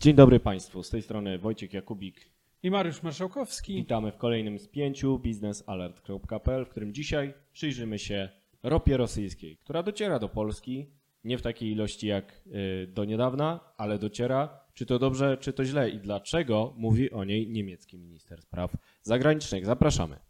Dzień dobry Państwu, z tej strony Wojciech Jakubik. I Mariusz Marszałkowski. Witamy w kolejnym z pięciu biznesalert.pl, w którym dzisiaj przyjrzymy się ropie rosyjskiej, która dociera do Polski nie w takiej ilości jak y, do niedawna, ale dociera. Czy to dobrze, czy to źle i dlaczego mówi o niej niemiecki minister spraw zagranicznych? Zapraszamy.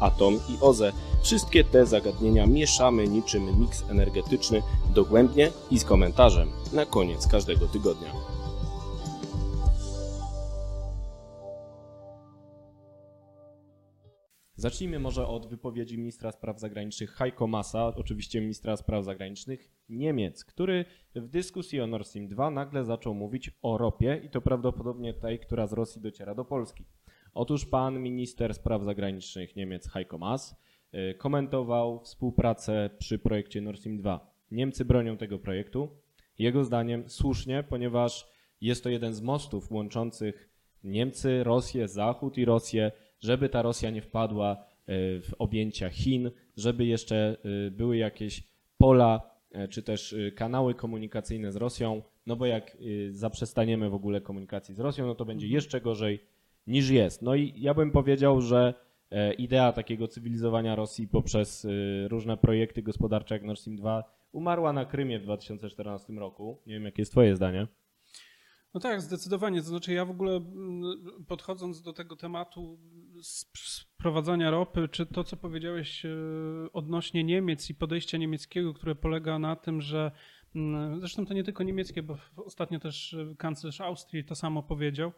atom i OZE wszystkie te zagadnienia mieszamy niczym miks energetyczny dogłębnie i z komentarzem na koniec każdego tygodnia. Zacznijmy może od wypowiedzi ministra spraw zagranicznych Heiko Massa, oczywiście ministra spraw zagranicznych Niemiec, który w dyskusji o Nord Stream 2 nagle zaczął mówić o ropie i to prawdopodobnie tej, która z Rosji dociera do Polski. Otóż pan minister spraw zagranicznych Niemiec Heiko Maas y, komentował współpracę przy projekcie Nord Stream 2. Niemcy bronią tego projektu. Jego zdaniem słusznie, ponieważ jest to jeden z mostów łączących Niemcy, Rosję, Zachód i Rosję żeby ta Rosja nie wpadła e, w objęcia Chin, żeby jeszcze e, były jakieś pola e, czy też kanały komunikacyjne z Rosją, no bo jak zaprzestaniemy w ogóle komunikacji z Rosją, no to będzie mhm. jeszcze gorzej niż jest. No i ja bym powiedział, że idea takiego cywilizowania Rosji poprzez różne projekty gospodarcze jak Nord Stream 2 umarła na Krymie w 2014 roku. Nie wiem, jakie jest twoje zdanie. No tak, zdecydowanie. To znaczy, ja w ogóle podchodząc do tego tematu sprowadzania ropy, czy to, co powiedziałeś e, odnośnie Niemiec i podejścia niemieckiego, które polega na tym, że zresztą to nie tylko niemieckie, bo ostatnio też e, kanclerz Austrii to samo powiedział.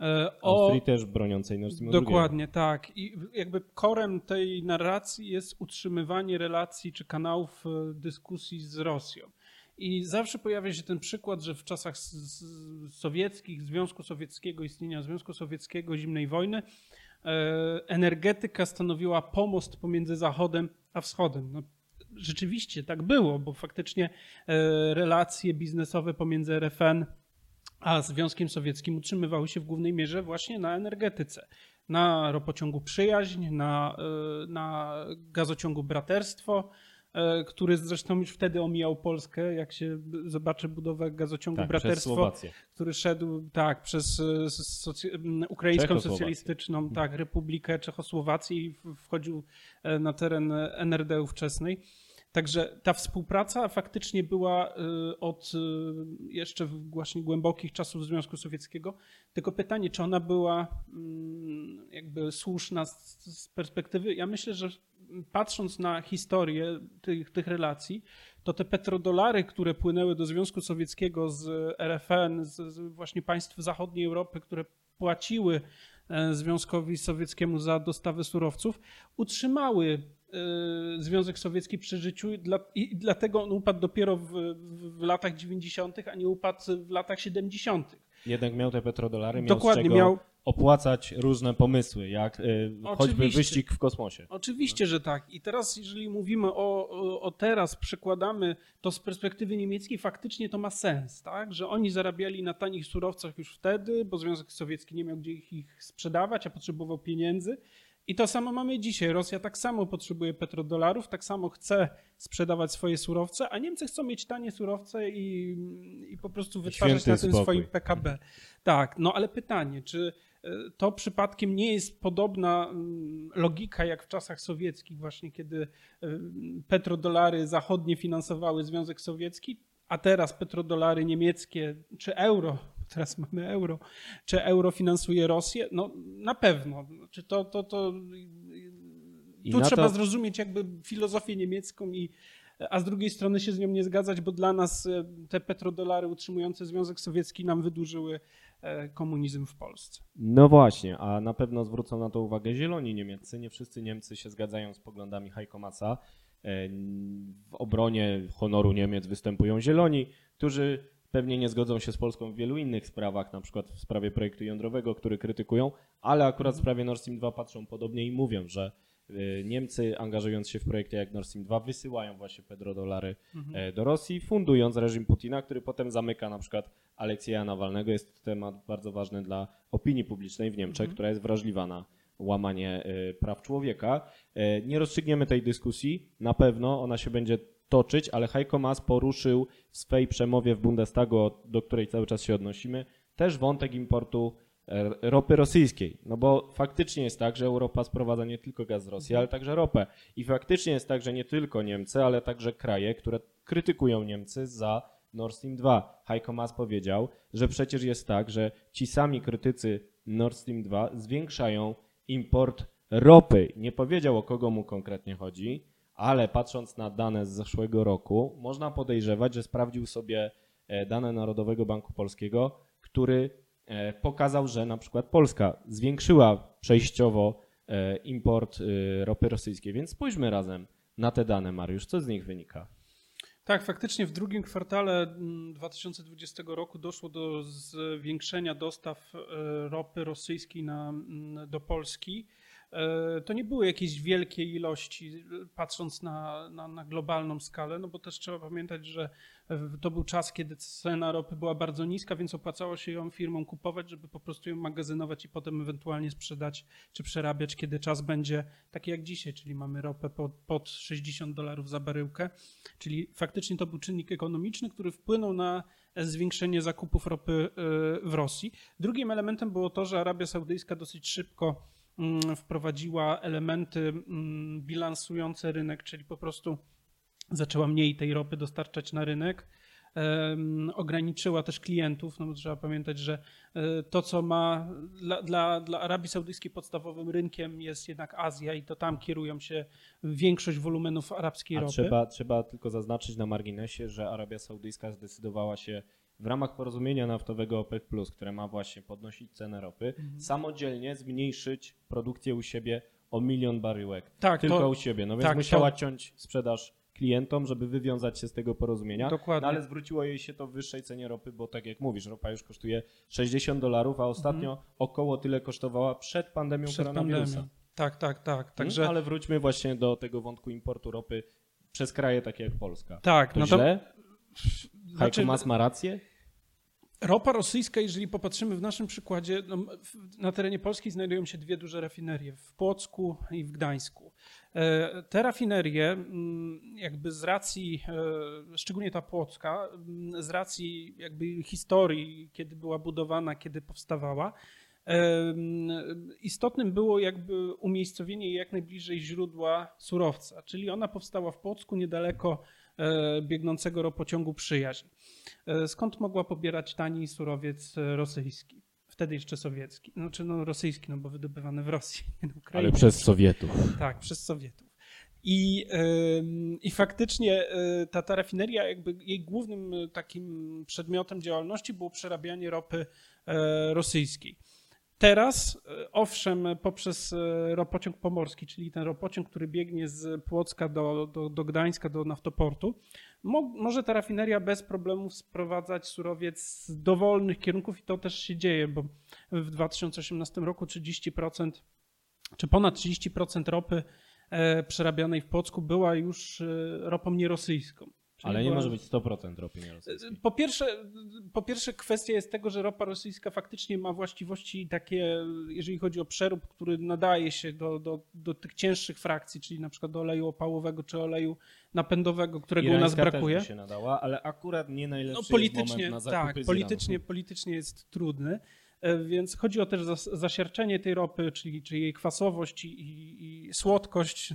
E, o, Austrii też broniącej Nord Dokładnie, tak. I jakby korem tej narracji jest utrzymywanie relacji czy kanałów dyskusji z Rosją. I zawsze pojawia się ten przykład, że w czasach sowieckich, Związku Sowieckiego, istnienia Związku Sowieckiego, zimnej wojny, e, energetyka stanowiła pomost pomiędzy Zachodem a Wschodem. No, rzeczywiście tak było, bo faktycznie e, relacje biznesowe pomiędzy RFN a Związkiem Sowieckim utrzymywały się w głównej mierze właśnie na energetyce. Na ropociągu Przyjaźń, na, e, na gazociągu Braterstwo, E, który zresztą już wtedy omijał Polskę, jak się zobaczy budowę gazociągu tak, Braterstwo, który szedł tak przez e, ukraińską socjalistyczną mhm. tak, Republikę Czechosłowacji i wchodził na teren NRD ówczesnej. Także ta współpraca faktycznie była od jeszcze właśnie głębokich czasów Związku Sowieckiego. Tylko pytanie, czy ona była mm, jakby słuszna z perspektywy. Ja myślę, że patrząc na historię tych, tych relacji, to te petrodolary, które płynęły do Związku Sowieckiego z RFN, z, właśnie państw zachodniej Europy, które płaciły e, Związkowi Sowieckiemu za dostawę surowców, utrzymały Związek Sowiecki przy życiu i dlatego on upadł dopiero w, w latach 90., a nie upadł w latach 70. Jednak miał te petrodolary, miał Dokładnie, miał opłacać różne pomysły, jak y, choćby wyścig w kosmosie. Oczywiście, że tak. I teraz, jeżeli mówimy o, o, o, teraz, przekładamy to z perspektywy niemieckiej, faktycznie to ma sens, tak? że oni zarabiali na tanich surowcach już wtedy, bo Związek Sowiecki nie miał gdzie ich, ich sprzedawać, a potrzebował pieniędzy. I to samo mamy dzisiaj. Rosja tak samo potrzebuje petrodolarów, tak samo chce sprzedawać swoje surowce, a Niemcy chcą mieć tanie surowce i, i po prostu wytwarzać Święty na tym spokój. swoim PKB. Tak, no ale pytanie, czy e, to przypadkiem nie jest podobna mm, logika jak w czasach sowieckich, właśnie kiedy e, petrodolary zachodnie finansowały Związek Sowiecki, a teraz petrodolary niemieckie czy euro teraz mamy euro. Czy euro finansuje Rosję? No na pewno. Czy to, to, to... I tu trzeba to... zrozumieć jakby filozofię niemiecką i a z drugiej strony się z nią nie zgadzać, bo dla nas e, te petrodolary utrzymujące Związek Sowiecki nam wydłużyły e, komunizm w Polsce. No właśnie, a na pewno zwrócą na to uwagę zieloni niemieccy. Nie wszyscy Niemcy się zgadzają z poglądami Heiko Massa. E, w obronie honoru Niemiec występują zieloni, którzy pewnie nie zgodzą się z Polską w wielu innych sprawach, na przykład w sprawie projektu jądrowego, który krytykują, ale akurat w sprawie Nord Stream 2 patrzą podobnie i mówią, że y, Niemcy angażując się w projekty jak Nord Stream 2 wysyłają właśnie petrodolary e, do Rosji, fundując reżim Putina, który potem zamyka na przykład Aleksieja Nawalnego. Jest to temat bardzo ważny dla opinii publicznej w Niemczech, która jest wrażliwa na łamanie e, praw człowieka. E, Nie rozstrzygniemy tej dyskusji, na pewno ona się będzie toczyć, ale Heiko Maas poruszył w swej przemowie w Bundestagu, do której cały czas się odnosimy, też wątek importu e, ropy rosyjskiej. No bo faktycznie jest tak, że Europa sprowadza nie tylko gaz z Rosji, ale także ropę. I faktycznie jest tak, że nie tylko Niemcy, ale także kraje, które krytykują Niemcy za Nord Stream 2. Heiko Maas powiedział, że przecież jest tak, że ci sami krytycy Nord Stream 2 zwiększają import ropy. Nie powiedział o kogo mu konkretnie chodzi, ale patrząc na dane z zeszłego roku, można podejrzewać, że sprawdził sobie e, dane Narodowego Banku Polskiego, który e, pokazał, że na przykład Polska zwiększyła przejściowo e, import ropy rosyjskiej. Więc spójrzmy razem na te dane, Mariusz. Co z nich wynika? Tak, faktycznie w drugim kwartale mm, 2020 roku doszło do zwiększenia dostaw ropy rosyjskiej na, mm, do Polski. E, To nie były jakieś wielkie ilości, patrząc na, na, na globalną skalę, no bo też trzeba pamiętać, że to był czas, kiedy cena ropy była bardzo niska, więc opłacało się ją firmom kupować, żeby po prostu ją magazynować i potem ewentualnie sprzedać czy przerabiać, kiedy czas będzie taki jak dzisiaj, czyli mamy ropę pod, pod 60 dolarów za baryłkę. Czyli faktycznie to był czynnik ekonomiczny, który wpłynął na zwiększenie zakupów ropy e, w Rosji. Drugim elementem było to, że Arabia Saudyjska dosyć szybko wprowadziła elementy mm, bilansujące rynek, czyli po prostu zaczęła mniej tej ropy dostarczać na rynek. Ograniczyła też klientów, no bo trzeba pamiętać, że e, to, co ma dla, dla, dla Arabii Saudyjskiej podstawowym rynkiem jest jednak Azja i to tam kierują się większość wolumenów arabskiej A ropy. trzeba, trzeba tylko zaznaczyć na marginesie, że Arabia Saudyjska zdecydowała się w ramach porozumienia naftowego OPEC+, które ma właśnie podnosić cenę ropy, Mhm. samodzielnie zmniejszyć produkcję u siebie o milion baryłek. Tak, Tylko to- u siebie. No więc tak, musiała to- ciąć sprzedaż klientom, żeby wywiązać się z tego porozumienia. Dokładnie. No, ale zwróciło jej się to w wyższej cenie ropy, bo tak jak mówisz, ropa już kosztuje 60 dolarów, a ostatnio około tyle kosztowała przed pandemią Mhm. przed koronawirusa. pandemią. Tak, tak, tak. Także... Także Ale wróćmy właśnie do tego wątku importu ropy przez kraje takie jak Polska. tak, To no to źle? Heiko znaczy, ma rację? Ropa rosyjska, jeżeli popatrzymy w naszym przykładzie, no, na terenie Polski znajdują się dwie duże rafinerie w Płocku i w Gdańsku. E, Te rafinerie, mm, jakby z racji, e, szczególnie ta Płocka, mm, z racji jakby historii, kiedy była budowana, kiedy powstawała, em, istotnym było jakby umiejscowienie jak najbliżej źródła surowca, czyli ona powstała w Płocku niedaleko e, biegnącego ropociągu Przyjaźń. E, Skąd mogła pobierać tani surowiec e, rosyjski? Wtedy jeszcze sowiecki. Znaczy no rosyjski, no bo wydobywany w Rosji. Ale przez Sowietów. Tak, przez Sowietów. I, I faktycznie ta, ta rafineria, jakby jej głównym takim przedmiotem działalności było przerabianie ropy e, rosyjskiej. Teraz, e, owszem, poprzez e, ropociąg pomorski, czyli ten ropociąg, który biegnie z Płocka do, do, do Gdańska, do naftoportu, mo, może ta rafineria bez problemów sprowadzać surowiec z dowolnych kierunków i to też się dzieje, bo w 2018 roku 30% czy ponad 30% ropy e, przerabianej w Płocku była już ropą nierosyjską. Czyli Ale nie może być 100% ropy nierosyjskiej. po pierwsze, po pierwsze, kwestia jest tego, że ropa rosyjska faktycznie ma właściwości takie, jeżeli chodzi o przerób, który nadaje się do, do, do tych cięższych frakcji, czyli na przykład do oleju opałowego czy oleju napędowego, którego u nas Irańska brakuje. też by się nadała, ale akurat nie najlepszy No politycznie, na tak, politycznie, politycznie jest trudny. E, Więc chodzi o też zas- zasiarczenie tej ropy, czyli, czyli jej kwasowość i, i, i słodkość.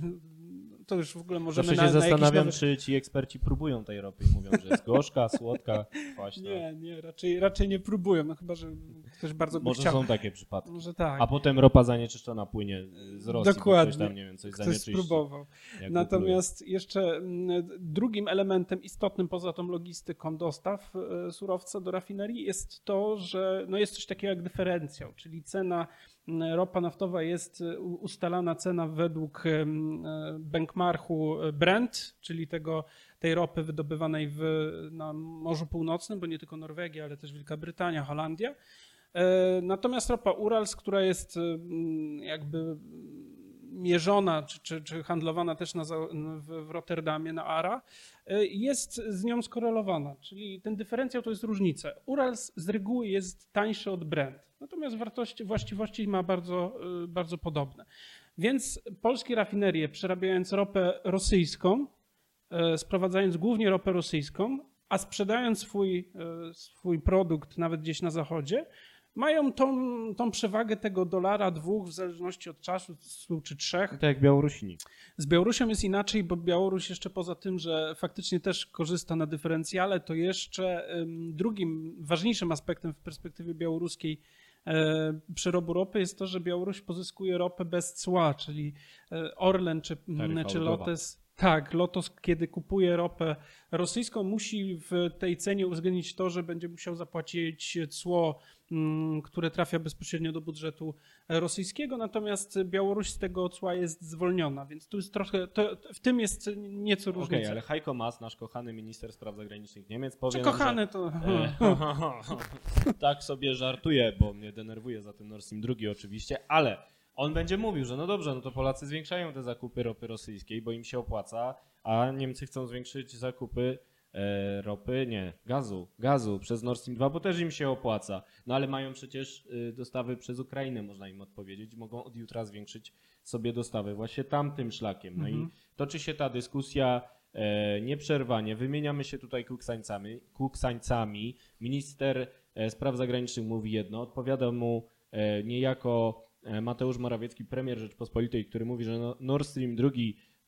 To już w ogóle możemy Zawsze na, się na jakiś zastanawiam, czy ci eksperci próbują tej ropy i mówią, że jest gorzka, słodka, kwaśna. Nie, nie, raczej, raczej nie próbują, no chyba, że Ktoś bardzo Może chciał. są takie przypadki. Może tak. A potem ropa zanieczyszczona płynie z Rosji, Dokładnie. ktoś tam, nie wiem, coś Ktoś spróbował. Natomiast jeszcze mm, drugim elementem istotnym poza tą logistyką dostaw e, surowca do rafinerii jest to, że no jest coś takiego jak dyferencjał, czyli cena ropa naftowa jest e, ustalana cena według e, benchmarku Brent, czyli tego, tej ropy wydobywanej w, na Morzu Północnym, bo nie tylko Norwegia, ale też Wielka Brytania, Holandia. E, Natomiast ropa Urals, która jest mm, jakby mierzona czy, czy, czy handlowana też na, w, w Rotterdamie na ARA, y, jest z nią skorelowana. Czyli ten dyferencjał to jest różnica. Urals z reguły jest tańszy od Brent, natomiast wartości, właściwości ma bardzo, bardzo podobne. Więc polskie rafinerie przerabiając ropę rosyjską, sprowadzając głównie ropę rosyjską, a sprzedając swój, swój produkt nawet gdzieś na zachodzie, mają tą, tą przewagę tego dolara, dwóch, w zależności od czasu, czy trzech. Tak jak Białorusini. Z Białorusią jest inaczej, bo Białoruś jeszcze poza tym, że faktycznie też korzysta na dyferencjale, to jeszcze drugim ważniejszym aspektem w perspektywie białoruskiej e, przerobu ropy jest to, że Białoruś pozyskuje ropę bez cła, czyli e, Orlen czy, Taryfa czy ulgowa. Tak, Lotos, kiedy kupuje ropę rosyjską, musi w tej cenie uwzględnić to, że będzie musiał zapłacić cło, mm, które trafia bezpośrednio do budżetu rosyjskiego, natomiast Białoruś z tego cła jest zwolniona, więc tu jest trochę, to, w tym jest nieco Okej, różnica. ale Heiko Maas, nasz kochany minister spraw zagranicznych Niemiec, Czy powie nam, kochany to... że... E, tak sobie żartuje, bo mnie denerwuje za tym Nord Stream 2 oczywiście, ale on będzie mówił, że no dobrze, no to Polacy zwiększają te zakupy ropy rosyjskiej, bo im się opłaca, a Niemcy chcą zwiększyć zakupy e, ropy, nie, gazu, gazu przez Nord Stream 2, bo też im się opłaca. No ale mają przecież y, dostawy przez Ukrainę, można im odpowiedzieć, mogą od jutra zwiększyć sobie dostawy właśnie tamtym szlakiem. No Mhm. i toczy się ta dyskusja e, nieprzerwanie. Wymieniamy się tutaj kuksańcami. kuksańcami. Minister e, spraw zagranicznych mówi jedno, odpowiada mu e, niejako e, Mateusz Morawiecki, premier Rzeczpospolitej, który mówi, że no, Nord Stream 2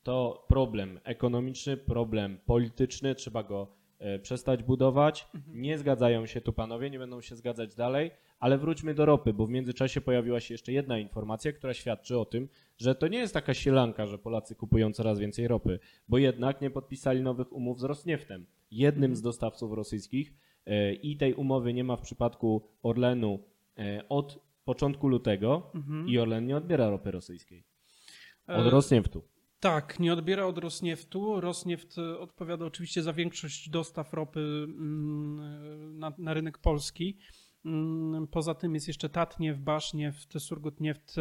to problem ekonomiczny, problem polityczny, trzeba go e, przestać budować. Nie zgadzają się tu panowie, nie będą się zgadzać dalej, ale wróćmy do ropy, bo w międzyczasie pojawiła się jeszcze jedna informacja, która świadczy o tym, że to nie jest taka sielanka, że Polacy kupują coraz więcej ropy, bo jednak nie podpisali nowych umów z Rosnieftem, jednym z dostawców rosyjskich. E, i tej umowy nie ma w przypadku Orlenu e, od początku lutego i Orlen nie odbiera ropy rosyjskiej. Od E, Rosnieftu. Tak, nie odbiera od Rosnieftu. Rosnieft e, odpowiada oczywiście za większość dostaw ropy mm, na, na rynek polski. Mm, Poza tym jest jeszcze Tatniew, Baszniew, Surgutnieft,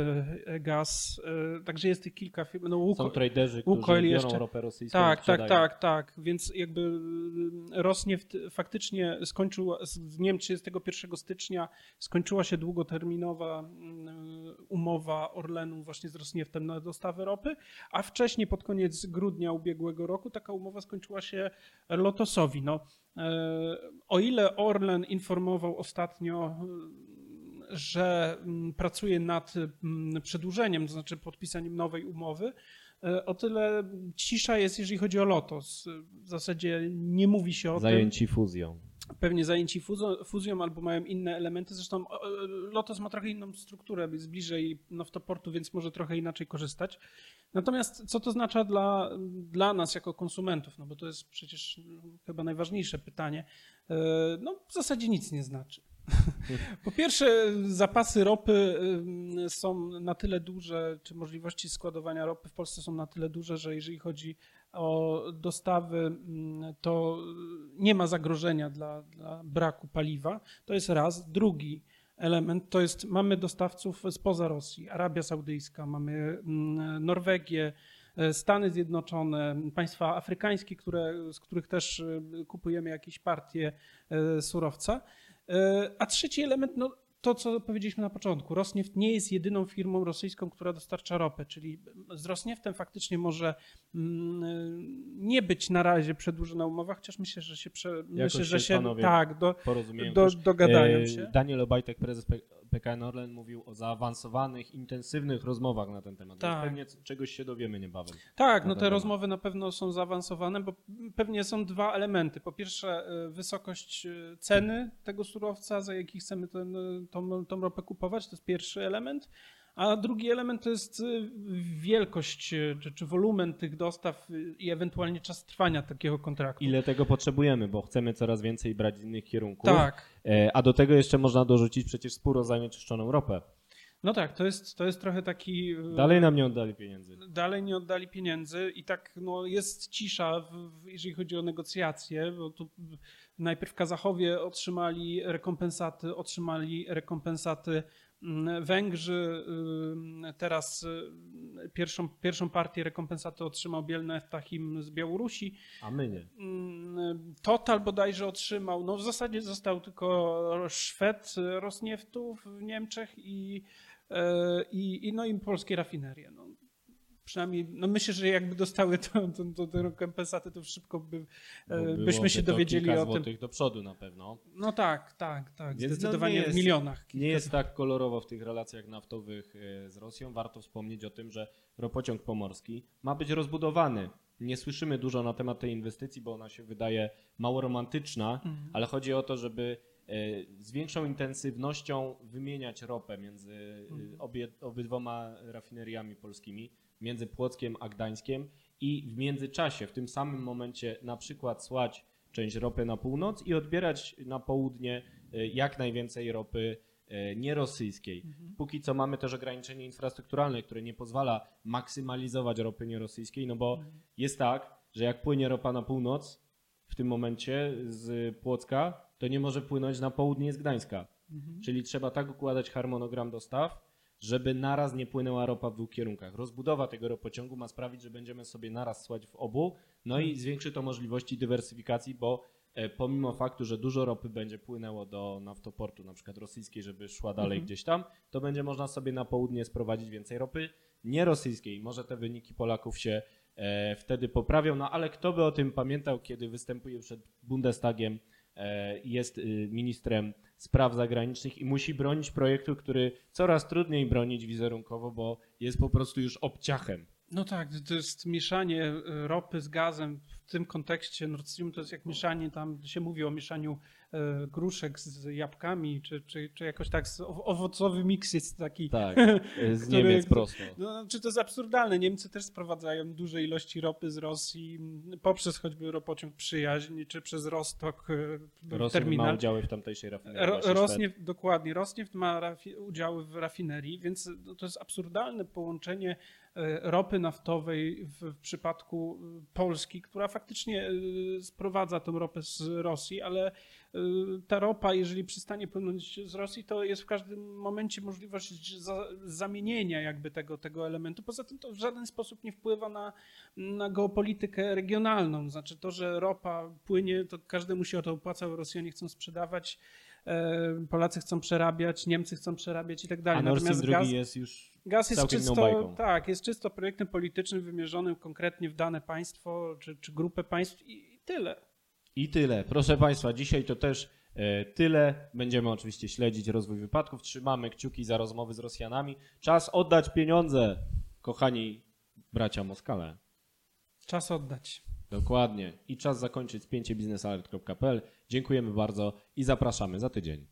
e, Gaz. e, Także jest tych kilka firm. No, Są Łuko- traderzy, którzy biorą jeszcze- ropę rosyjską tak, tak, tak, tak. Więc jakby mm, Rosnieft faktycznie skończył z dniem 31 stycznia skończyła się długoterminowa mm, umowa Orlenu właśnie z Rosnieftem na dostawę ropy, a wcześniej pod koniec grudnia ubiegłego roku taka umowa skończyła się Lotosowi. No, o ile Orlen informował ostatnio mm, że pracuje nad przedłużeniem, to znaczy podpisaniem nowej umowy, E, O tyle cisza jest, jeżeli chodzi o Lotos. W zasadzie nie mówi się o Zajęci fuzją. Pewnie zajęci fuzją, albo mają inne elementy. Zresztą e, Lotos ma trochę inną strukturę, jest bliżej naftoportu, więc może trochę inaczej korzystać. Natomiast co to oznacza dla, dla nas jako konsumentów? No bo to jest przecież mm, chyba najważniejsze pytanie. E, No w zasadzie nic nie znaczy. Po pierwsze, zapasy ropy ym, są na tyle duże, czy możliwości składowania ropy w Polsce są na tyle duże, że jeżeli chodzi o dostawy, ym, to nie ma zagrożenia dla, dla braku paliwa. To jest raz. Drugi element to jest, mamy dostawców spoza Rosji, Arabia Saudyjska, mamy ym, Norwegię, e, Stany Zjednoczone, państwa afrykańskie, które, z których też y, kupujemy jakieś partie e, surowca. E, A trzeci element, no to co powiedzieliśmy na początku, Rosnieft nie jest jedyną firmą rosyjską, która dostarcza ropę, czyli z Rosnieftem faktycznie może mm, nie być na razie przedłużona umowa, chociaż myślę, że się, prze, myślę, że się się tak, do, do, dogadają E, się. Daniel Obajtek, prezes PKN Orlen mówił o zaawansowanych, intensywnych rozmowach na ten temat. Tak. Pewnie czegoś się dowiemy niebawem. Tak, no te temat. rozmowy na pewno są zaawansowane, bo pewnie są dwa elementy. Po pierwsze, y, wysokość y, ceny tego surowca, za jaki chcemy ten, y, tą, tą ropę kupować. To jest pierwszy element. A drugi element to jest y, wielkość y, czy, czy wolumen tych dostaw y, i ewentualnie czas trwania takiego kontraktu. Ile tego potrzebujemy, bo chcemy coraz więcej brać z innych kierunków. Tak. E, A do tego jeszcze można dorzucić przecież spóro zanieczyszczoną ropę. No tak, to jest, to jest trochę taki. Dalej nam nie oddali pieniędzy. dalej nie oddali pieniędzy i tak no, jest cisza, w, jeżeli chodzi o negocjacje, bo tu najpierw Kazachowie otrzymali rekompensaty, otrzymali rekompensaty Węgrzy, y, teraz y, pierwszą, pierwszą partię rekompensaty otrzymał Bielne Tachim z Białorusi. A my nie. Mm, Total bodajże otrzymał, no w zasadzie został tylko Szwed Rosnieftu w Niemczech i, e, i, i, no i polskie rafinerie. No, przynajmniej, no myślę, że jakby dostały to, to, to, te rekompensaty, to szybko by, e, byśmy się to dowiedzieli kilka o tym. złotych do przodu na pewno. No tak, tak, tak, Więc no zdecydowanie nie jest- w milionach. Nie jest tak kolorowo w tych relacjach naftowych e, z Rosją. Warto wspomnieć o tym, że ropociąg pomorski ma być rozbudowany. Nie słyszymy dużo na temat tej inwestycji, bo ona się wydaje mało romantyczna, Mhm. ale chodzi o to, żeby e, z większą intensywnością wymieniać ropę między e, obie, obydwoma rafineriami polskimi, między Płockiem a Gdańskiem i w międzyczasie, w tym samym momencie na przykład słać część ropy na północ i odbierać na południe e, jak najwięcej ropy e, nierosyjskiej. Póki co mamy też ograniczenie infrastrukturalne, które nie pozwala maksymalizować ropy nierosyjskiej, no bo jest tak, że jak płynie ropa na północ w tym momencie z Płocka, to nie może płynąć na południe z Gdańska. Czyli trzeba tak układać harmonogram dostaw, żeby naraz nie płynęła ropa w dwóch kierunkach. Rozbudowa tego ropociągu ma sprawić, że będziemy sobie naraz słać w obu, no i zwiększy to możliwości dywersyfikacji, bo e, pomimo faktu, że dużo ropy będzie płynęło do naftoportu, na przykład rosyjskiej, żeby szła dalej gdzieś tam, to będzie można sobie na południe sprowadzić więcej ropy nierosyjskiej. Może te wyniki Polaków się e, wtedy poprawią, no ale kto by o tym pamiętał, kiedy występuje przed Bundestagiem e, i jest y, ministrem spraw zagranicznych i musi bronić projektu, który coraz trudniej bronić wizerunkowo, bo jest po prostu już obciachem. No tak, to jest mieszanie e, ropy z gazem w tym kontekście Nord Stream to jest jak mieszanie, tam się mówi o mieszaniu gruszek z jabłkami, czy, czy, czy jakoś tak, owocowy miks jest taki. Tak, z Który- Niemiec prosto. No, czy to jest absurdalne? Niemcy też sprowadzają duże ilości ropy z Rosji poprzez choćby ropociąg Przyjaźń, czy przez Rostok e, Rosja ma terminal. udziały w tamtejszej rafinerii. Ro. Rosnieft, dokładnie, Rosnieft ma rafi, udziały w rafinerii, więc no, to jest absurdalne połączenie e, ropy naftowej w, w przypadku e, Polski, która faktycznie e, sprowadza tą ropę z Rosji, ale e, ta ropa, jeżeli przestanie płynąć z Rosji, to jest w każdym momencie możliwość za, zamienienia jakby tego, tego elementu. Poza tym to w żaden sposób nie wpływa na, na geopolitykę regionalną. Znaczy to, że ropa płynie, to każdemu się o to opłaca, Rosjanie chcą sprzedawać, e, Polacy chcą przerabiać, Niemcy chcą przerabiać i tak dalej. Natomiast gaz, jest już gaz jest czysto, bajką. tak, jest czysto projektem politycznym wymierzonym konkretnie w dane państwo czy, czy grupę państw i, i tyle. I tyle. Proszę Państwa, dzisiaj to też e, tyle. Będziemy oczywiście śledzić rozwój wypadków. Trzymamy kciuki za rozmowy z Rosjanami. Czas oddać pieniądze, kochani bracia Moskale. Czas oddać. Dokładnie. I czas zakończyć spięcie biznesalert.pl. Dziękujemy bardzo i zapraszamy za tydzień.